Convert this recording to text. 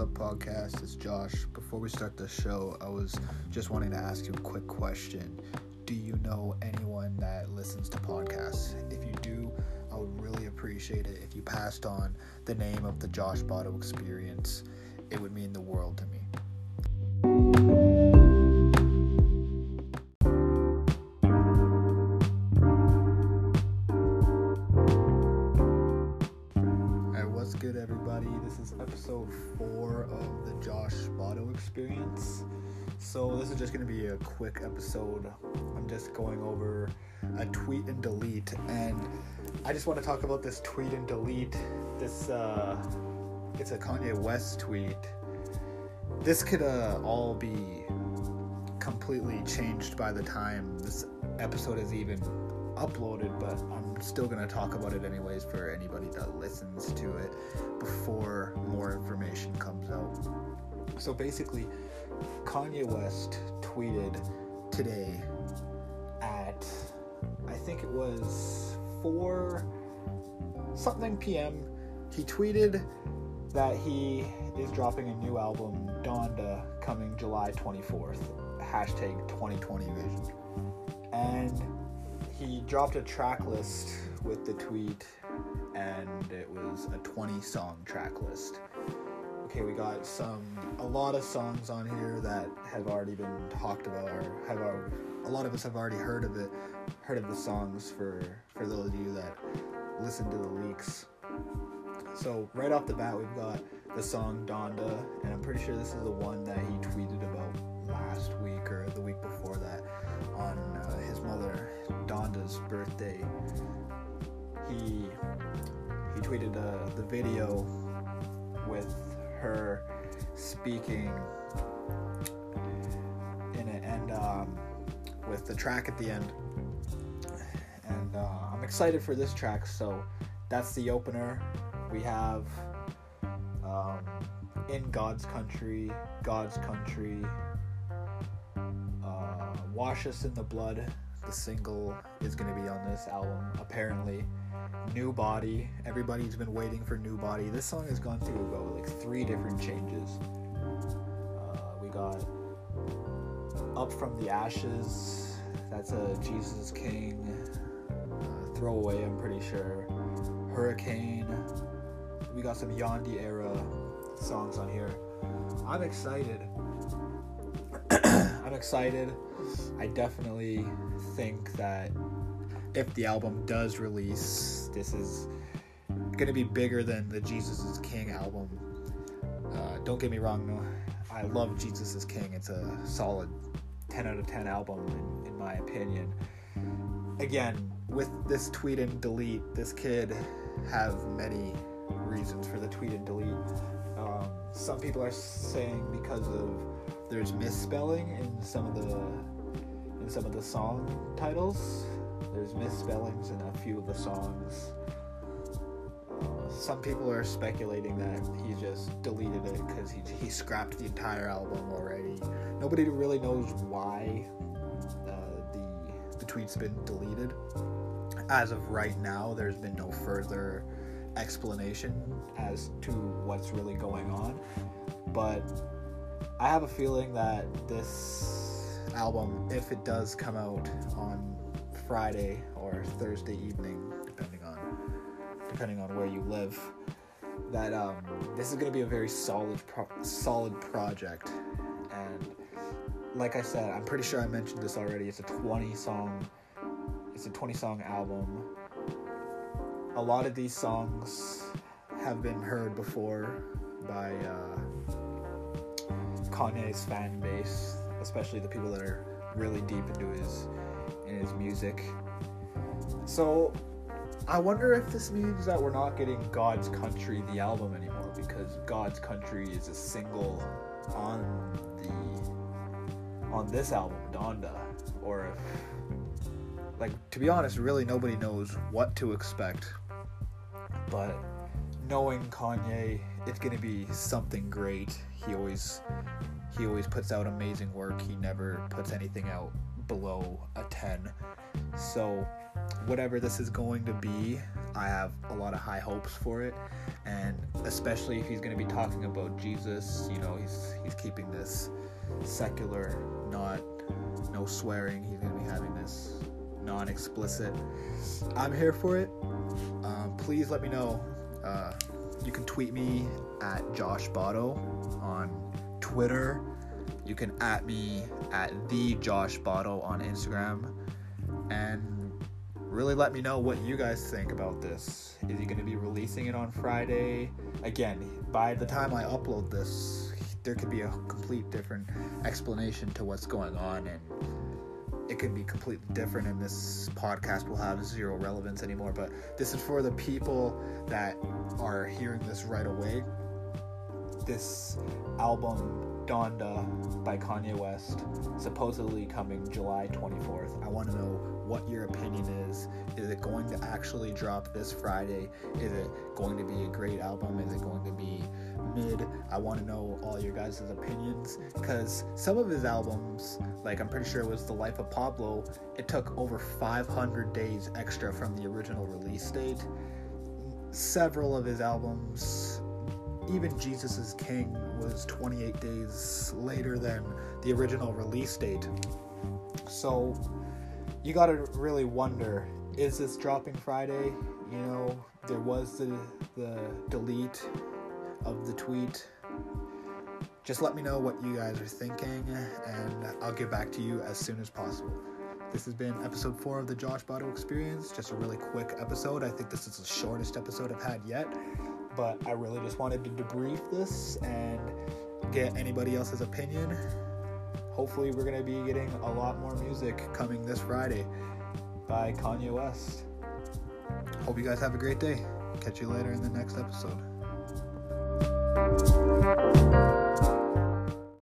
up, podcast? It's Josh. Before we start the show, I was just wanting to ask you a quick question. Do you know anyone that listens to podcasts? If you do, I would really appreciate it if you passed on the name of the Josh Botto experience. It would mean the world to me. This is episode four of the Josh Botto experience. So, this is just going to be a quick episode. I'm just going over a tweet and delete, and I just want to talk about this tweet and delete. This, uh, it's a Kanye West tweet. This could uh, all be completely changed by the time this episode is even uploaded, but I'm still going to talk about it anyways for anybody that listens to it before more information comes out. So basically, Kanye West tweeted today at I think it was 4 something p.m. He tweeted that he is dropping a new album, Donda, coming July 24th. Hashtag 2020 vision. And he dropped a track list with the tweet, and it was a 20 song track list. Okay, we got some, a lot of songs on here that have already been talked about, or have a lot of us have already heard of it, heard of the songs for for those of you that listen to the leaks. So right off the bat, we've got the song Donda, and I'm pretty sure this is the one that he tweeted about last week or the week before that on uh, his mother Donda's birthday. He he tweeted uh, the video with her speaking in it and um, with the track at the end. And uh, I'm excited for this track. So that's the opener. We have um, in God's country, God's country. Wash Us in the Blood, the single, is going to be on this album, apparently. New Body, everybody's been waiting for New Body. This song has gone through about like three different changes. Uh, we got Up from the Ashes, that's a Jesus King uh, throwaway, I'm pretty sure. Hurricane, we got some Yandhi era songs on here. I'm excited. I'm excited. I definitely think that if the album does release, this is going to be bigger than the Jesus is King album. Uh, don't get me wrong, no, I love Jesus is King. It's a solid 10 out of 10 album, in, in my opinion. Again, with this tweet and delete, this kid have many reasons for the tweet and delete. Um, some people are saying because of there's misspelling in some of the some of the song titles. There's misspellings in a few of the songs. Some people are speculating that he just deleted it because he, he scrapped the entire album already. Nobody really knows why uh, the the tweet's been deleted. As of right now, there's been no further explanation as to what's really going on. But I have a feeling that this album, if it does come out on Friday or Thursday evening, depending on depending on where you live, that um, this is going to be a very solid pro- solid project. And like I said, I'm pretty sure I mentioned this already. It's a 20 song it's a 20 song album. A lot of these songs have been heard before by uh, Kanye's fan base, especially the people that are really deep into his in his music. So I wonder if this means that we're not getting God's Country the album anymore because God's Country is a single on the on this album, Donda, or if like to be honest, really nobody knows what to expect. But knowing Kanye, it's gonna be something great. He always he always puts out amazing work. He never puts anything out below a 10. So, whatever this is going to be, I have a lot of high hopes for it, and especially if he's going to be talking about Jesus, you know, he's he's keeping this secular, not no swearing. He's going to be having this non-explicit. I'm here for it. Um, please let me know. Uh, you can tweet me at Josh Botto on Twitter. You can at me at the Josh Botto on Instagram, and really let me know what you guys think about this. Is he going to be releasing it on Friday? Again, by the time I upload this, there could be a complete different explanation to what's going on, and it could be completely different, and this podcast will have zero relevance anymore. But this is for the people that are hearing this right away. This album Donda by Kanye West, supposedly coming July 24th. I want to know what your opinion is. Is it going to actually drop this Friday? Is it going to be a great album? Is it going to be mid? I want to know all your guys' opinions because some of his albums, like I'm pretty sure it was The Life of Pablo, it took over 500 days extra from the original release date. Several of his albums even Jesus King was 28 days later than the original release date. So you got to really wonder is this dropping Friday? You know, there was the, the delete of the tweet. Just let me know what you guys are thinking, and I'll get back to you as soon as possible. This has been episode four of the Josh Botto Experience. Just a really quick episode. I think this is the shortest episode I've had yet but I really just wanted to debrief this and get anybody else's opinion. Hopefully, we're going to be getting a lot more music coming this Friday by Kanye West. Hope you guys have a great day. Catch you later in the next episode.